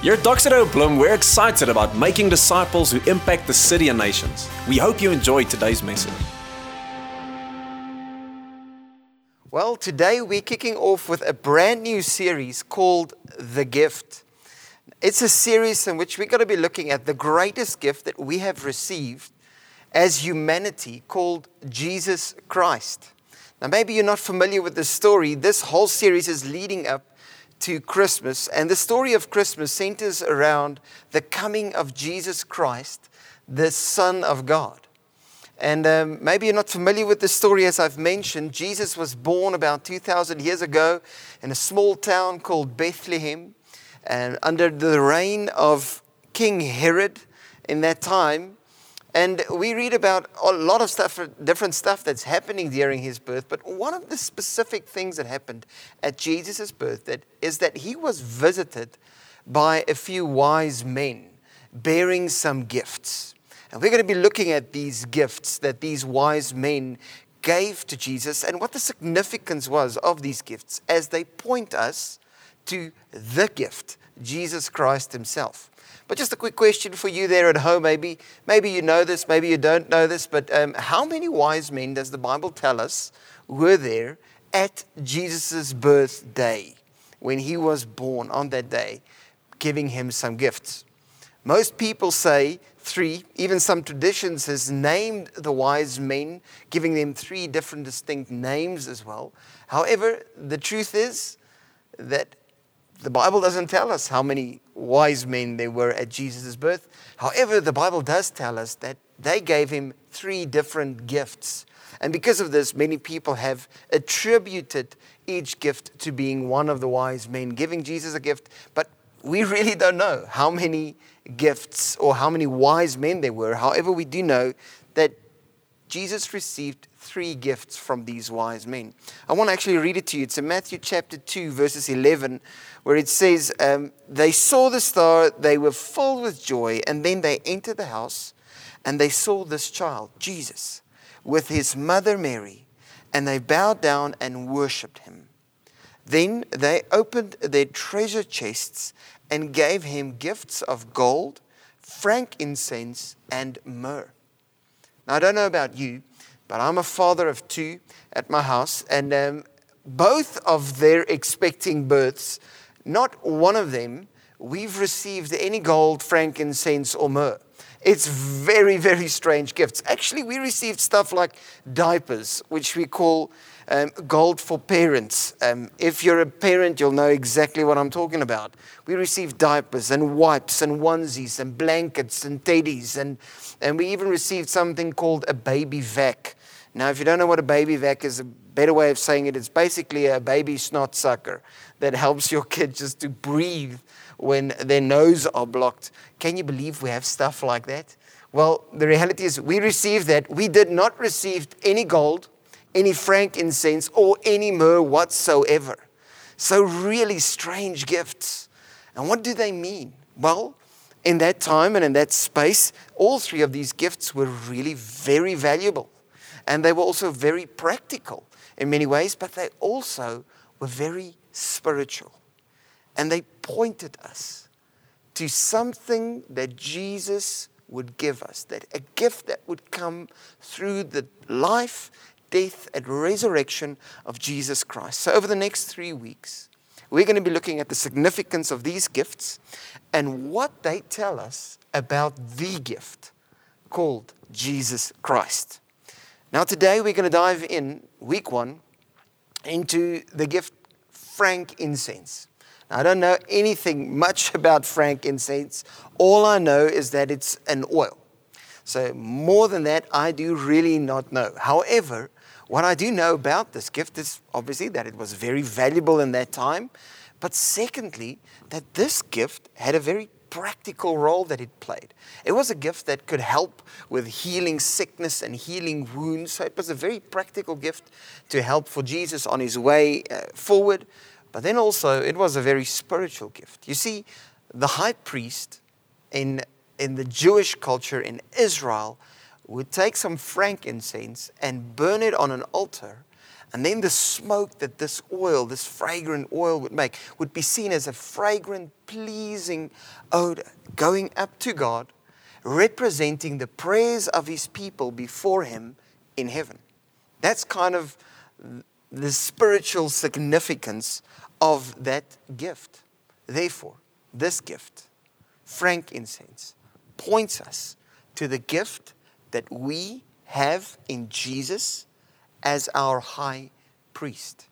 Here at Doxa Deo Bloem, we're excited about making disciples who impact the city and nations. We hope you enjoyed today's message. Well, today we're kicking off with a brand new series called The Gift. It's a series in which we're going to be looking at the greatest gift that we have received as humanity called Jesus Christ. Now, maybe you're not familiar with the story. This whole series is leading up to Christmas, and the story of Christmas centers around the coming of Jesus Christ, the Son of God. And um, maybe you're not familiar with the story, as I've mentioned. Jesus was born about 2,000 years ago in a small town called Bethlehem, and under the reign of King Herod in that time. And we read about a lot of stuff, different stuff that's happening during his birth. But one of the specific things that happened at Jesus' birth that is that he was visited by a few wise men bearing some gifts. And we're going to be looking at these gifts that these wise men gave to Jesus and what the significance was of these gifts as they point us to the gift, Jesus Christ Himself. But just a quick question for you there at home, maybe. Maybe you know this, maybe you don't know this, but um, how many wise men does the Bible tell us were there at Jesus' birthday when he was born on that day, giving him some gifts? Most people say three. Even some traditions has named the wise men, giving them three different distinct names as well. However, the truth is that the Bible doesn't tell us how many wise men there were at Jesus' birth. However, the Bible does tell us that they gave him three different gifts. And because of this, many people have attributed each gift to being one of the wise men, giving Jesus a gift. But we really don't know how many gifts or how many wise men there were. However, we do know that Jesus received three gifts from these wise men. I want to actually read it to you. It's in Matthew chapter 2, verses 11, where it says, um, They saw the star, they were filled with joy, and then they entered the house and they saw this child, Jesus, with his mother Mary, and they bowed down and worshipped him. Then they opened their treasure chests and gave him gifts of gold, frankincense, and myrrh. Now, I don't know about you, but I'm a father of two at my house, and um, both of their expecting births, not one of them, we've received any gold, frankincense, or myrrh. It's very, very strange gifts. Actually, we received stuff like diapers, which we call um, gold for parents. Um, if you're a parent, you'll know exactly what I'm talking about. We received diapers and wipes and onesies and blankets and teddies, and, and we even received something called a baby vac. Now, if you don't know what a baby vac is, a better way of saying it, it is basically a baby snot sucker that helps your kid just to breathe when their nose are blocked. Can you believe we have stuff like that? Well, the reality is we received that. We did not receive any gold any frankincense, or any myrrh whatsoever. So, really strange gifts. And what do they mean? Well, in that time and in that space, all three of these gifts were really very valuable. And they were also very practical in many ways, but they also were very spiritual. And they pointed us to something that Jesus would give us, that a gift that would come through the life death, and resurrection of Jesus Christ. So, over the next three weeks, we're going to be looking at the significance of these gifts and what they tell us about the gift called Jesus Christ. Now, today we're going to dive in, week one, into the gift frankincense. Now, I don't know anything much about frankincense. All I know is that it's an oil. So, more than that, I do really not know. However, what I do know about this gift is obviously that it was very valuable in that time, but secondly, that this gift had a very practical role that it played. It was a gift that could help with healing sickness and healing wounds. So it was a very practical gift to help for Jesus on his way uh, forward. But then also, it was a very spiritual gift. You see, the high priest in, in the Jewish culture in Israel would take some frankincense and burn it on an altar And then the smoke that this oil, this fragrant oil would make, would be seen as a fragrant, pleasing odor going up to God, representing the prayers of his people before him in heaven. That's kind of the spiritual significance of that gift. Therefore, this gift, frankincense, points us to the gift that we have in Jesus as our high priest.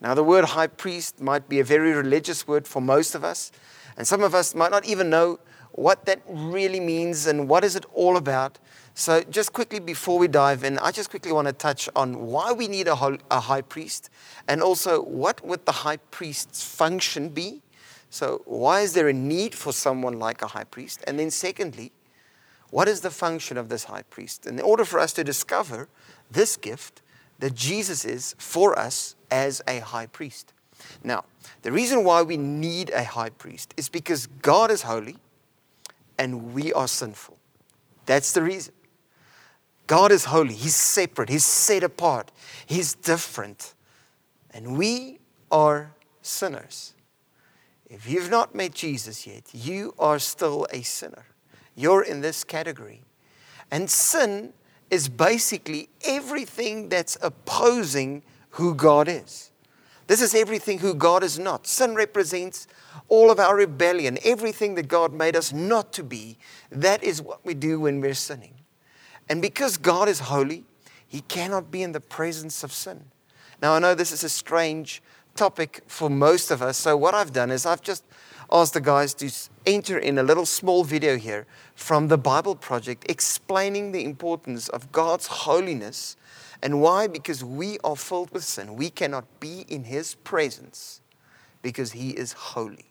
Now, the word high priest might be a very religious word for most of us, and some of us might not even know what that really means and what is it all about. So, just quickly before we dive in, I just quickly want to touch on why we need a, high priest and also what would the high priest's function be. So, why is there a need for someone like a high priest? And then, secondly, what is the function of this high priest? In order for us to discover this gift that Jesus is for us as a high priest. Now, the reason why we need a high priest is because God is holy and we are sinful. That's the reason. God is holy, He's separate, He's set apart, He's different. And we are sinners. If you've not met Jesus yet, you are still a sinner. You're in this category. And sin is basically everything that's opposing who God is. This is everything who God is not. Sin represents all of our rebellion, everything that God made us not to be. That is what we do when we're sinning. And because God is holy, He cannot be in the presence of sin. Now, I know this is a strange topic for most of us. So, what I've done is I've just asked the guys to enter in a little small video here from the Bible Project explaining the importance of God's holiness and why? Because we are filled with sin. We cannot be in His presence because He is holy.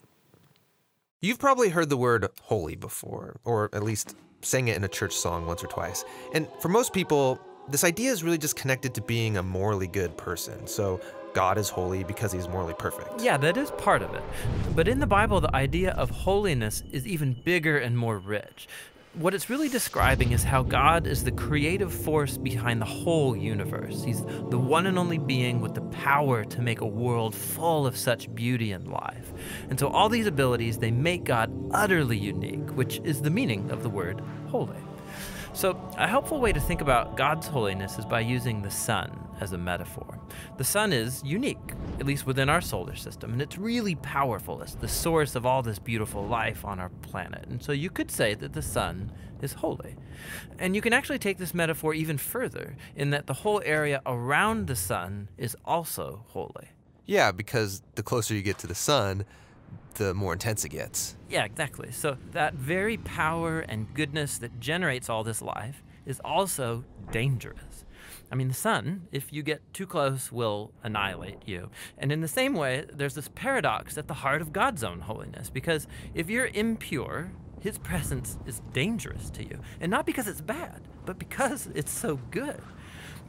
You've probably heard the word holy before, or at least sang it in a church song once or twice. And for most people, this idea is really just connected to being a morally good person. So God is holy because he's morally perfect. Yeah, that is part of it. But in the Bible, the idea of holiness is even bigger and more rich. What it's really describing is how God is the creative force behind the whole universe. He's the one and only being with the power to make a world full of such beauty and life. And so all these abilities, they make God utterly unique, which is the meaning of the word holy. So, a helpful way to think about God's holiness is by using the sun as a metaphor. The sun is unique, at least within our solar system, and it's really powerful. It's the source of all this beautiful life on our planet. And so you could say that the sun is holy. And you can actually take this metaphor even further in that the whole area around the sun is also holy. Yeah, because the closer you get to the sun, the more intense it gets. Yeah, exactly. So that very power and goodness that generates all this life is also dangerous. I mean, the sun, if you get too close, will annihilate you. And in the same way, there's this paradox at the heart of God's own holiness, because if you're impure, his presence is dangerous to you. And not because it's bad, but because it's so good.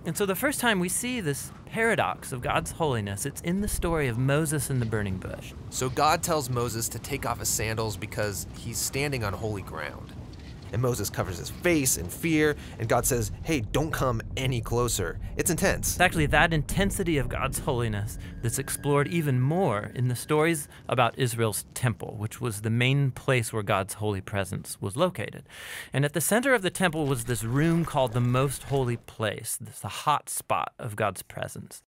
And so the first time we see this paradox of God's holiness, it's in the story of Moses and the burning bush. So God tells Moses to take off his sandals because he's standing on holy ground. And Moses covers his face in fear, and God says, Hey, don't come any closer. It's intense. It's actually that intensity of God's holiness that's explored even more in the stories about Israel's temple, which was the main place where God's holy presence was located. And at the center of the temple was this room called the Most Holy Place, this the hot spot of God's presence.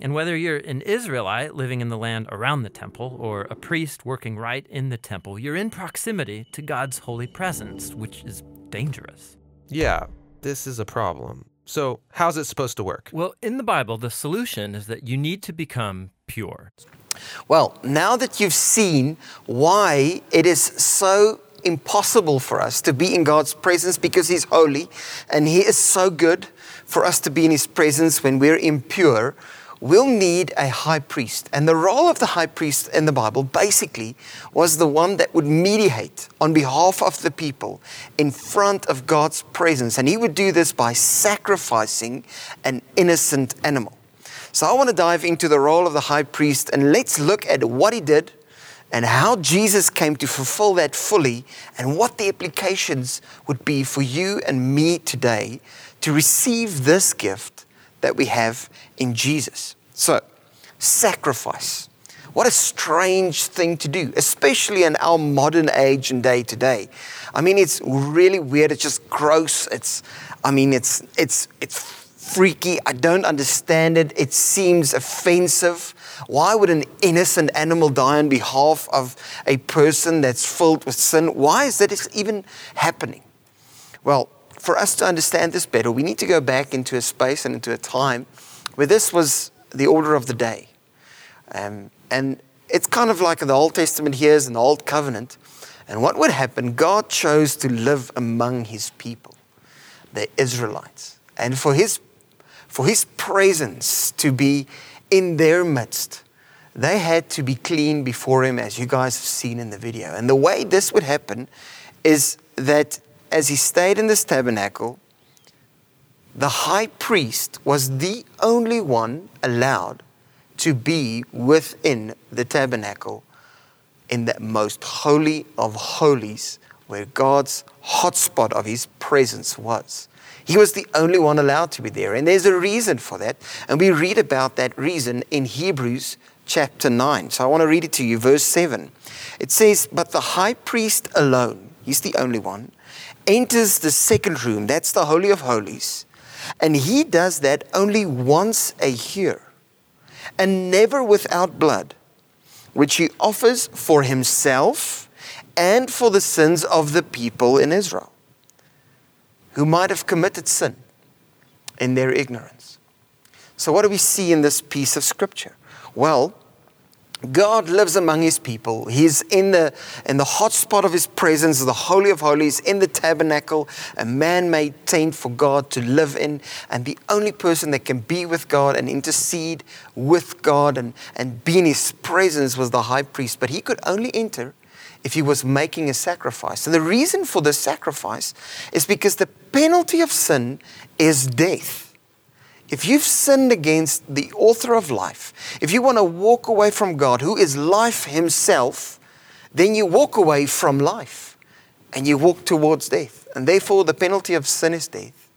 And whether you're an Israelite living in the land around the temple or a priest working right in the temple, you're in proximity to God's holy presence, which is dangerous. Yeah, this is a problem. So, how's it supposed to work? Well, in the Bible, the solution is that you need to become pure. Well, now that you've seen why it is so impossible for us to be in God's presence because He's holy and He is so good for us to be in His presence when we're impure, we'll need a high priest. And the role of the high priest in the Bible basically was the one that would mediate on behalf of the people in front of God's presence. And he would do this by sacrificing an innocent animal. So I want to dive into the role of the high priest and let's look at what he did and how Jesus came to fulfill that fully and what the applications would be for you and me today to receive this gift that we have in Jesus. So, sacrifice. What a strange thing to do, especially in our modern age and day to day. I mean, it's really weird. It's just gross. It's, I mean, it's, it's, it's freaky. I don't understand it. It seems offensive. Why would an innocent animal die on behalf of a person that's filled with sin? Why is that even happening? Well, for us to understand this better, we need to go back into a space and into a time where this was the order of the day. Um, and it's kind of like the Old Testament here is an Old Covenant. And what would happen? God chose to live among his people, the Israelites. And for his, for his presence to be in their midst, they had to be clean before him, as you guys have seen in the video. And the way this would happen is that as he stayed in this tabernacle, the high priest was the only one allowed to be within the tabernacle in that most holy of holies where God's hotspot of his presence was. He was the only one allowed to be there. And there's a reason for that. And we read about that reason in Hebrews chapter 9. So I want to read it to you, verse 7. It says, But the high priest alone, he's the only one, enters the second room, that's the Holy of Holies, and he does that only once a year, and never without blood, which he offers for himself and for the sins of the people in Israel, who might have committed sin in their ignorance. So, what do we see in this piece of scripture? Well, God lives among his people. He's in the, in the hot spot of his presence, the Holy of Holies, in the tabernacle, a man made tent for God to live in. And the only person that can be with God and intercede with God and, and be in his presence was the high priest. But he could only enter if he was making a sacrifice. And the reason for the sacrifice is because the penalty of sin is death. If you've sinned against the author of life, if you want to walk away from God, who is life himself, then you walk away from life and you walk towards death. And therefore, the penalty of sin is death.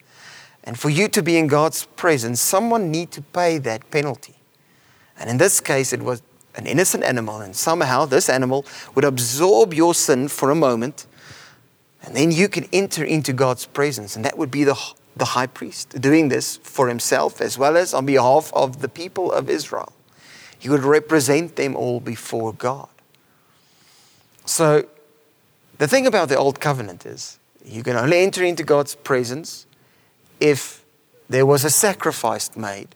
And for you to be in God's presence, someone need to pay that penalty. And in this case, it was an innocent animal, and somehow this animal would absorb your sin for a moment, and then you can enter into God's presence, and that would be the the high priest, doing this for himself as well as on behalf of the people of Israel. He would represent them all before God. So, the thing about the Old Covenant is you can only enter into God's presence if there was a sacrifice made,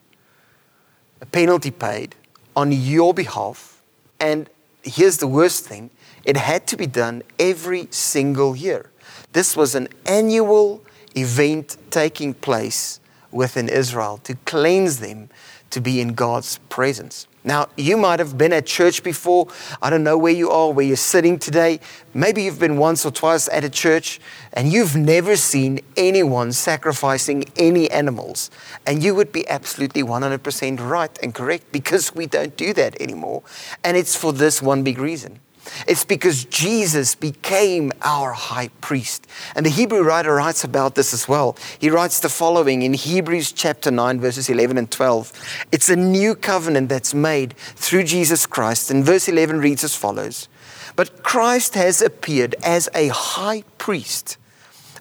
a penalty paid on your behalf. And here's the worst thing it had to be done every single year. This was an annual event taking place within Israel to cleanse them to be in God's presence. Now, you might have been at church before. I don't know where you are, where you're sitting today. Maybe you've been once or twice at a church and you've never seen anyone sacrificing any animals. And you would be absolutely 100% right and correct because we don't do that anymore. And it's for this one big reason it's because Jesus became our high priest. And the Hebrew writer writes about this as well. He writes the following in Hebrews chapter 9, verses 11 and 12. It's a new covenant that's made through Jesus Christ. And verse 11 reads as follows But Christ has appeared as a high priest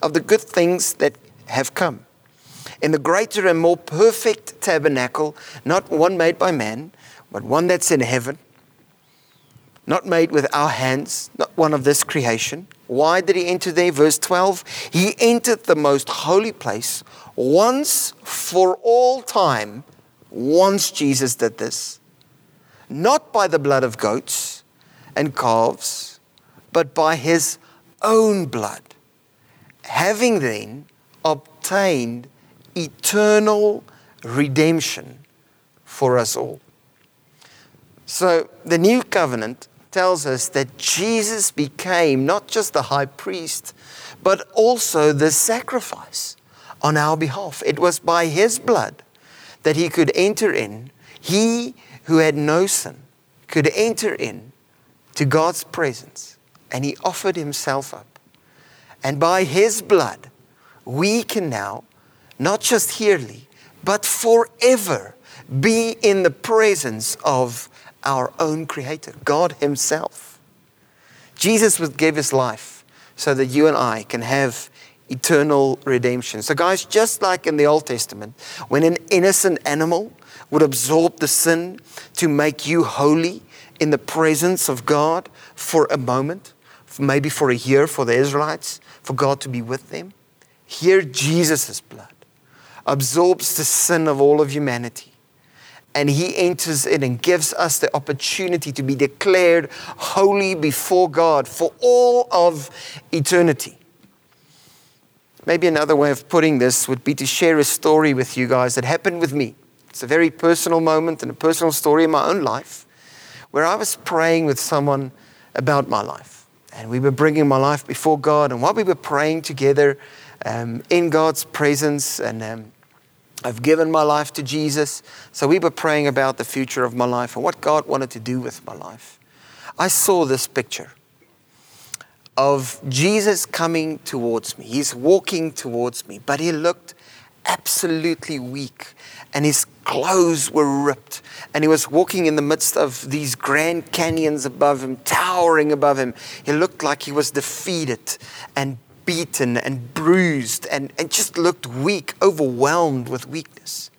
of the good things that have come. In the greater and more perfect tabernacle, not one made by man, but one that's in heaven not made with our hands, not one of this creation. Why did he enter there? Verse 12 He entered the most holy place once for all time. Once Jesus did this, not by the blood of goats and calves, but by his own blood, having then obtained eternal redemption for us all. So the new covenant tells us that Jesus became not just the high priest, but also the sacrifice on our behalf. It was by his blood that he could enter in. He who had no sin could enter in to God's presence, and he offered himself up. And by his blood, we can now not just yearly, but forever be in the presence of our own Creator, God Himself. Jesus would give His life so that you and I can have eternal redemption. So, guys, just like in the Old Testament, when an innocent animal would absorb the sin to make you holy in the presence of God for a moment, maybe for a year for the Israelites, for God to be with them, here Jesus' blood absorbs the sin of all of humanity. And he enters in and gives us the opportunity to be declared holy before God for all of eternity. Maybe another way of putting this would be to share a story with you guys that happened with me. It's a very personal moment and a personal story in my own life where I was praying with someone about my life. And we were bringing my life before God. And while we were praying together um, in God's presence, and um, I've given my life to Jesus. So we were praying about the future of my life and what God wanted to do with my life. I saw this picture of Jesus coming towards me. He's walking towards me, but he looked absolutely weak and his clothes were ripped and he was walking in the midst of these grand canyons above him, towering above him. He looked like he was defeated and beaten and bruised and, and just looked weak, overwhelmed with weakness.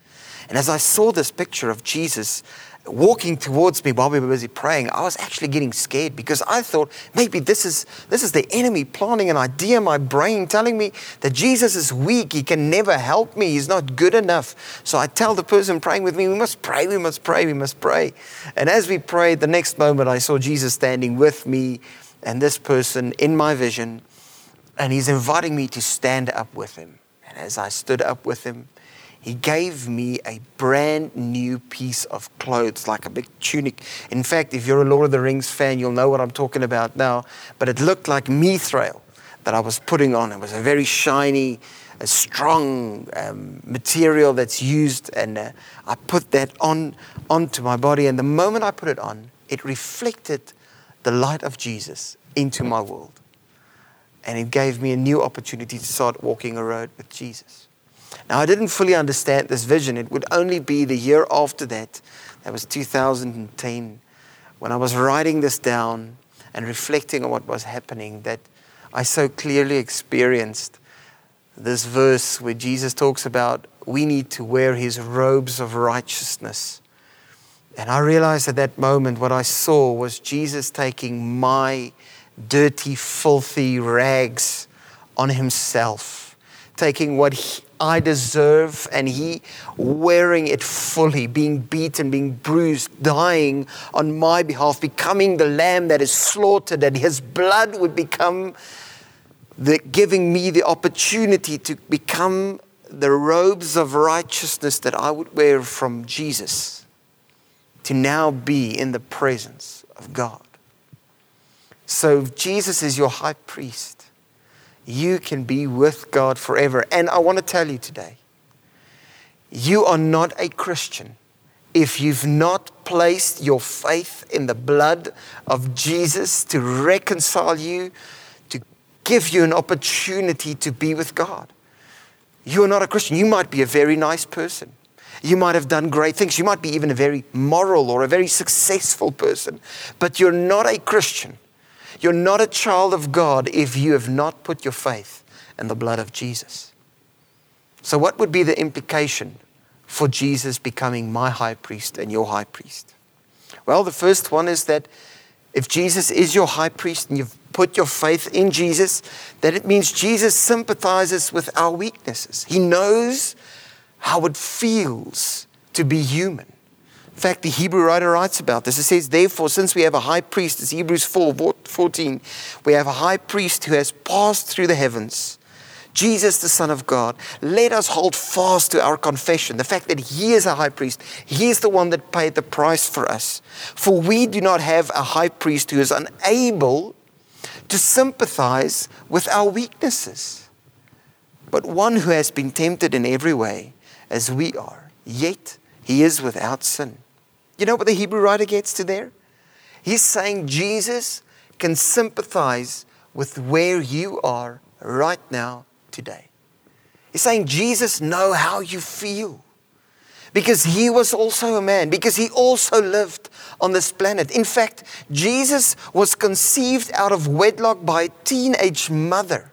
And as I saw this picture of Jesus walking towards me while we were busy praying, I was actually getting scared because I thought maybe this is, this is the enemy planting an idea in my brain telling me that Jesus is weak. He can never help me. He's not good enough. So I tell the person praying with me, we must pray, we must pray, we must pray. And as we prayed, the next moment I saw Jesus standing with me and this person in my vision and he's inviting me to stand up with him. And as I stood up with him, he gave me a brand new piece of clothes, like a big tunic. In fact, if you're a Lord of the Rings fan, you'll know what I'm talking about now. But it looked like mithril that I was putting on. It was a very shiny, a strong um, material that's used, and uh, I put that on onto my body. And the moment I put it on, it reflected the light of Jesus into my world and it gave me a new opportunity to start walking a road with Jesus. Now, I didn't fully understand this vision. It would only be the year after that, that was 2010, when I was writing this down and reflecting on what was happening, that I so clearly experienced this verse where Jesus talks about we need to wear his robes of righteousness. And I realized at that moment what I saw was Jesus taking my dirty, filthy rags on himself, taking what he, I deserve and he wearing it fully, being beaten, being bruised, dying on my behalf, becoming the lamb that is slaughtered, that his blood would become the, giving me the opportunity to become the robes of righteousness that I would wear from Jesus, to now be in the presence of God. So Jesus is your high priest. You can be with God forever. And I want to tell you today you are not a Christian if you've not placed your faith in the blood of Jesus to reconcile you, to give you an opportunity to be with God. You are not a Christian. You might be a very nice person. You might have done great things. You might be even a very moral or a very successful person, but you're not a Christian you're not a child of God if you have not put your faith in the blood of Jesus. So, what would be the implication for Jesus becoming my high priest and your high priest? Well, the first one is that if Jesus is your high priest and you've put your faith in Jesus, that it means Jesus sympathizes with our weaknesses. He knows how it feels to be human. In fact, the Hebrew writer writes about this. It says, Therefore, since we have a high priest, it's Hebrews 4 14, we have a high priest who has passed through the heavens, Jesus, the Son of God. Let us hold fast to our confession, the fact that He is a high priest. He is the one that paid the price for us. For we do not have a high priest who is unable to sympathize with our weaknesses, but one who has been tempted in every way as we are, yet He is without sin. You know what the Hebrew writer gets to there? He's saying Jesus can sympathize with where you are right now today. He's saying, Jesus, know how you feel. because he was also a man, because he also lived on this planet. In fact, Jesus was conceived out of wedlock by a teenage mother.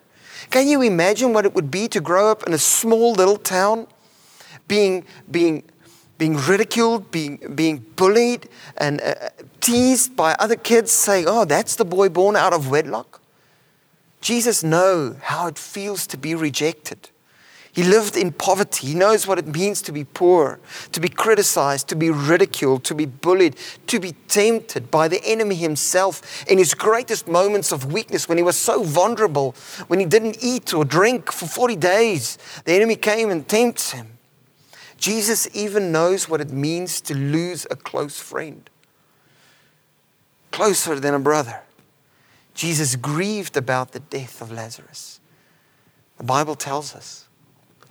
Can you imagine what it would be to grow up in a small little town, being, being, being ridiculed, being, being bullied, and uh, teased by other kids saying, Oh, that's the boy born out of wedlock? Jesus knows how it feels to be rejected. He lived in poverty. He knows what it means to be poor, to be criticized, to be ridiculed, to be bullied, to be tempted by the enemy himself in his greatest moments of weakness when he was so vulnerable, when he didn't eat or drink for 40 days. The enemy came and tempts him. Jesus even knows what it means to lose a close friend, closer than a brother. Jesus grieved about the death of Lazarus. The Bible tells us.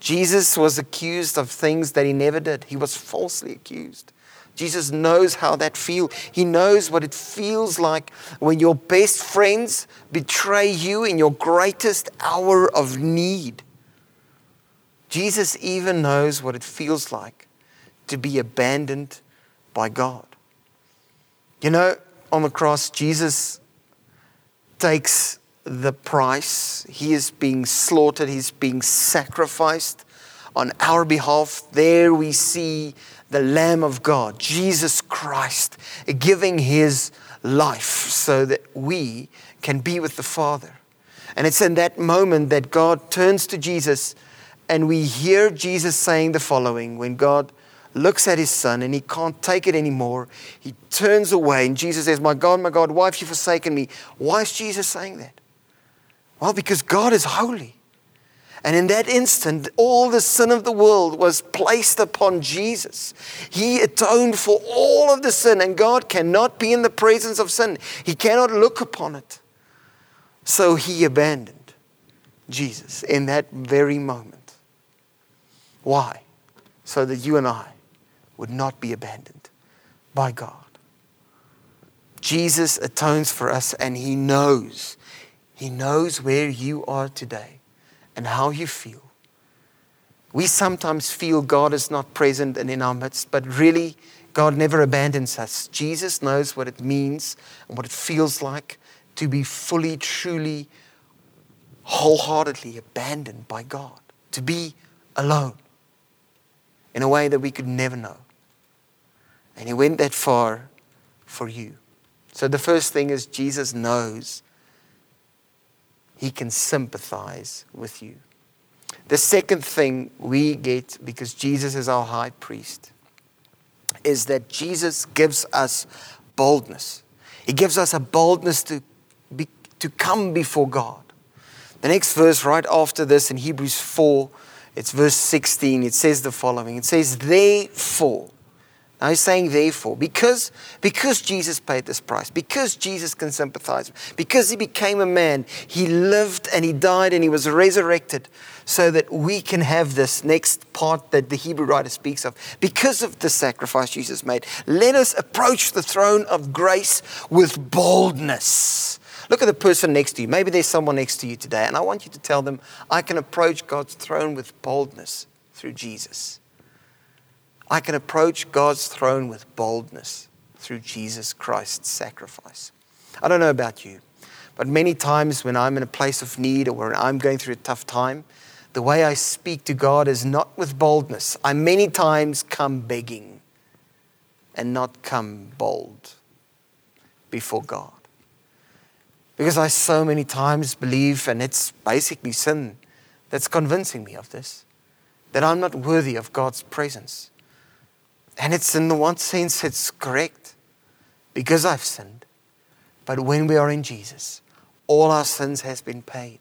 Jesus was accused of things that he never did. He was falsely accused. Jesus knows how that feels. He knows what it feels like when your best friends betray you in your greatest hour of need. Jesus even knows what it feels like to be abandoned by God. You know, on the cross, Jesus takes the price. He is being slaughtered, he's being sacrificed on our behalf. There we see the Lamb of God, Jesus Christ, giving his life so that we can be with the Father. And it's in that moment that God turns to Jesus and we hear Jesus saying the following when God looks at his son and he can't take it anymore. He turns away and Jesus says, My God, my God, why have you forsaken me? Why is Jesus saying that? Well, because God is holy. And in that instant, all the sin of the world was placed upon Jesus. He atoned for all of the sin, and God cannot be in the presence of sin. He cannot look upon it. So he abandoned Jesus in that very moment. Why? So that you and I would not be abandoned by God. Jesus atones for us, and he knows he knows where you are today and how you feel. We sometimes feel God is not present and in our midst, but really, God never abandons us. Jesus knows what it means and what it feels like to be fully, truly, wholeheartedly abandoned by God, to be alone in a way that we could never know. And He went that far for you. So the first thing is Jesus knows he can sympathize with you. The second thing we get, because Jesus is our high priest, is that Jesus gives us boldness. He gives us a boldness to, be, to come before God. The next verse, right after this in Hebrews 4, it's verse 16, it says the following It says, Therefore, now he's saying therefore, because, because Jesus paid this price, because Jesus can sympathize, because he became a man, he lived and he died and he was resurrected so that we can have this next part that the Hebrew writer speaks of. Because of the sacrifice Jesus made, let us approach the throne of grace with boldness. Look at the person next to you. Maybe there's someone next to you today, and I want you to tell them, I can approach God's throne with boldness through Jesus. I can approach God's throne with boldness through Jesus Christ's sacrifice. I don't know about you, but many times when I'm in a place of need or when I'm going through a tough time, the way I speak to God is not with boldness. I many times come begging and not come bold before God. Because I so many times believe, and it's basically sin that's convincing me of this, that I'm not worthy of God's presence. And it's in the one sense, it's correct because I've sinned. But when we are in Jesus, all our sins has been paid.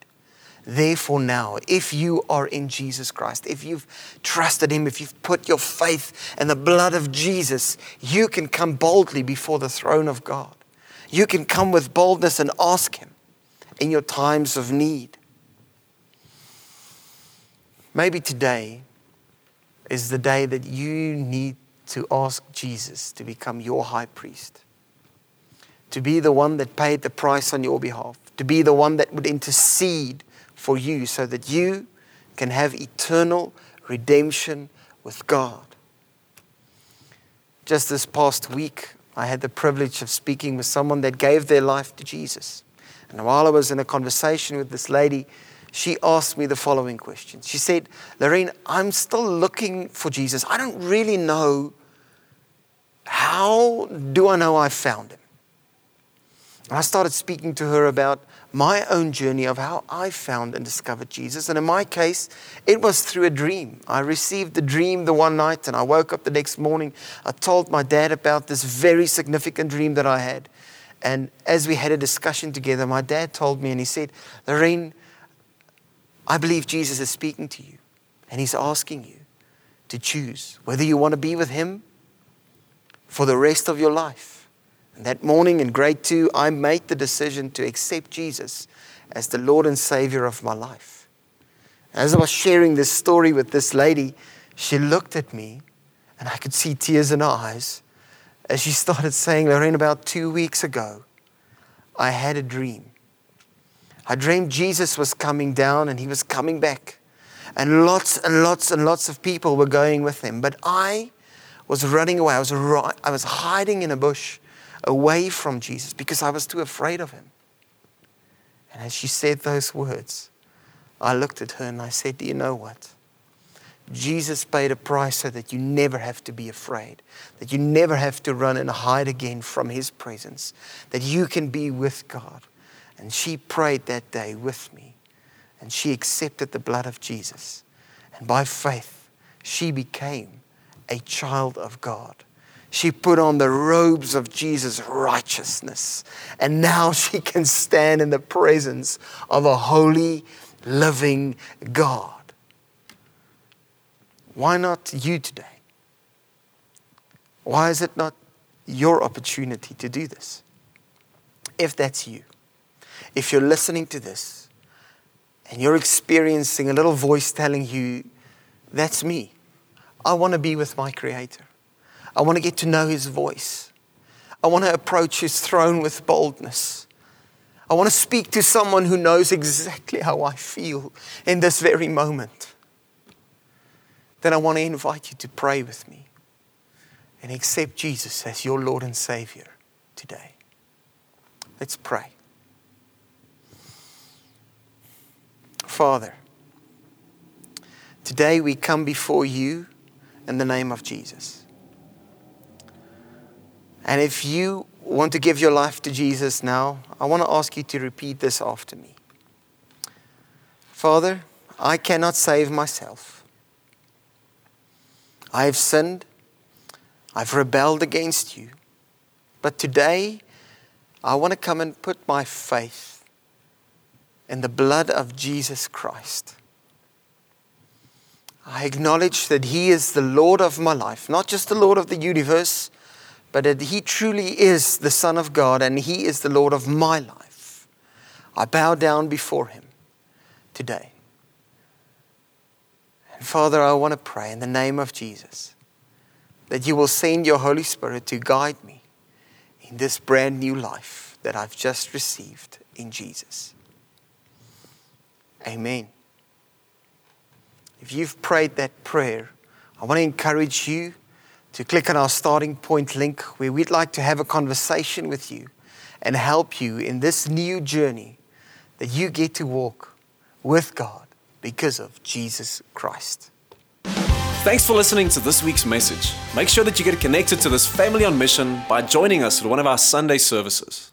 Therefore, now, if you are in Jesus Christ, if you've trusted Him, if you've put your faith in the blood of Jesus, you can come boldly before the throne of God. You can come with boldness and ask Him in your times of need. Maybe today is the day that you need to ask Jesus to become your high priest, to be the one that paid the price on your behalf, to be the one that would intercede for you so that you can have eternal redemption with God. Just this past week, I had the privilege of speaking with someone that gave their life to Jesus. And while I was in a conversation with this lady, she asked me the following question. She said, Lourén, I'm still looking for Jesus. I don't really know how do I know I found him? And I started speaking to her about my own journey of how I found and discovered Jesus. And in my case, it was through a dream. I received the dream the one night and I woke up the next morning. I told my dad about this very significant dream that I had. And as we had a discussion together, my dad told me and he said, Lourén, I believe Jesus is speaking to you and he's asking you to choose whether you want to be with him for the rest of your life. That morning in grade two, I made the decision to accept Jesus as the Lord and Savior of my life. As I was sharing this story with this lady, she looked at me and I could see tears in her eyes as she started saying, Lourén, about two weeks ago, I had a dream I dreamed Jesus was coming down and he was coming back. And lots and lots and lots of people were going with him. But I was running away. I was, I was hiding in a bush away from Jesus because I was too afraid of him. And as she said those words, I looked at her and I said, Do you know what? Jesus paid a price so that you never have to be afraid, that you never have to run and hide again from his presence, that you can be with God. And she prayed that day with me. And she accepted the blood of Jesus. And by faith, she became a child of God. She put on the robes of Jesus' righteousness. And now she can stand in the presence of a holy, living God. Why not you today? Why is it not your opportunity to do this? If that's you if you're listening to this and you're experiencing a little voice telling you, that's me. I want to be with my Creator. I want to get to know His voice. I want to approach His throne with boldness. I want to speak to someone who knows exactly how I feel in this very moment. Then I want to invite you to pray with me and accept Jesus as your Lord and Savior today. Let's pray. Father, today we come before you in the name of Jesus. And if you want to give your life to Jesus now, I want to ask you to repeat this after me. Father, I cannot save myself. I have sinned. I've rebelled against you. But today, I want to come and put my faith in the blood of Jesus Christ. I acknowledge that He is the Lord of my life, not just the Lord of the universe, but that He truly is the Son of God and He is the Lord of my life. I bow down before Him today. And Father, I want to pray in the name of Jesus that you will send your Holy Spirit to guide me in this brand new life that I've just received in Jesus. Amen. If you've prayed that prayer, I want to encourage you to click on our starting point link where we'd like to have a conversation with you and help you in this new journey that you get to walk with God because of Jesus Christ. Thanks for listening to this week's message. Make sure that you get connected to this family on mission by joining us at one of our Sunday services.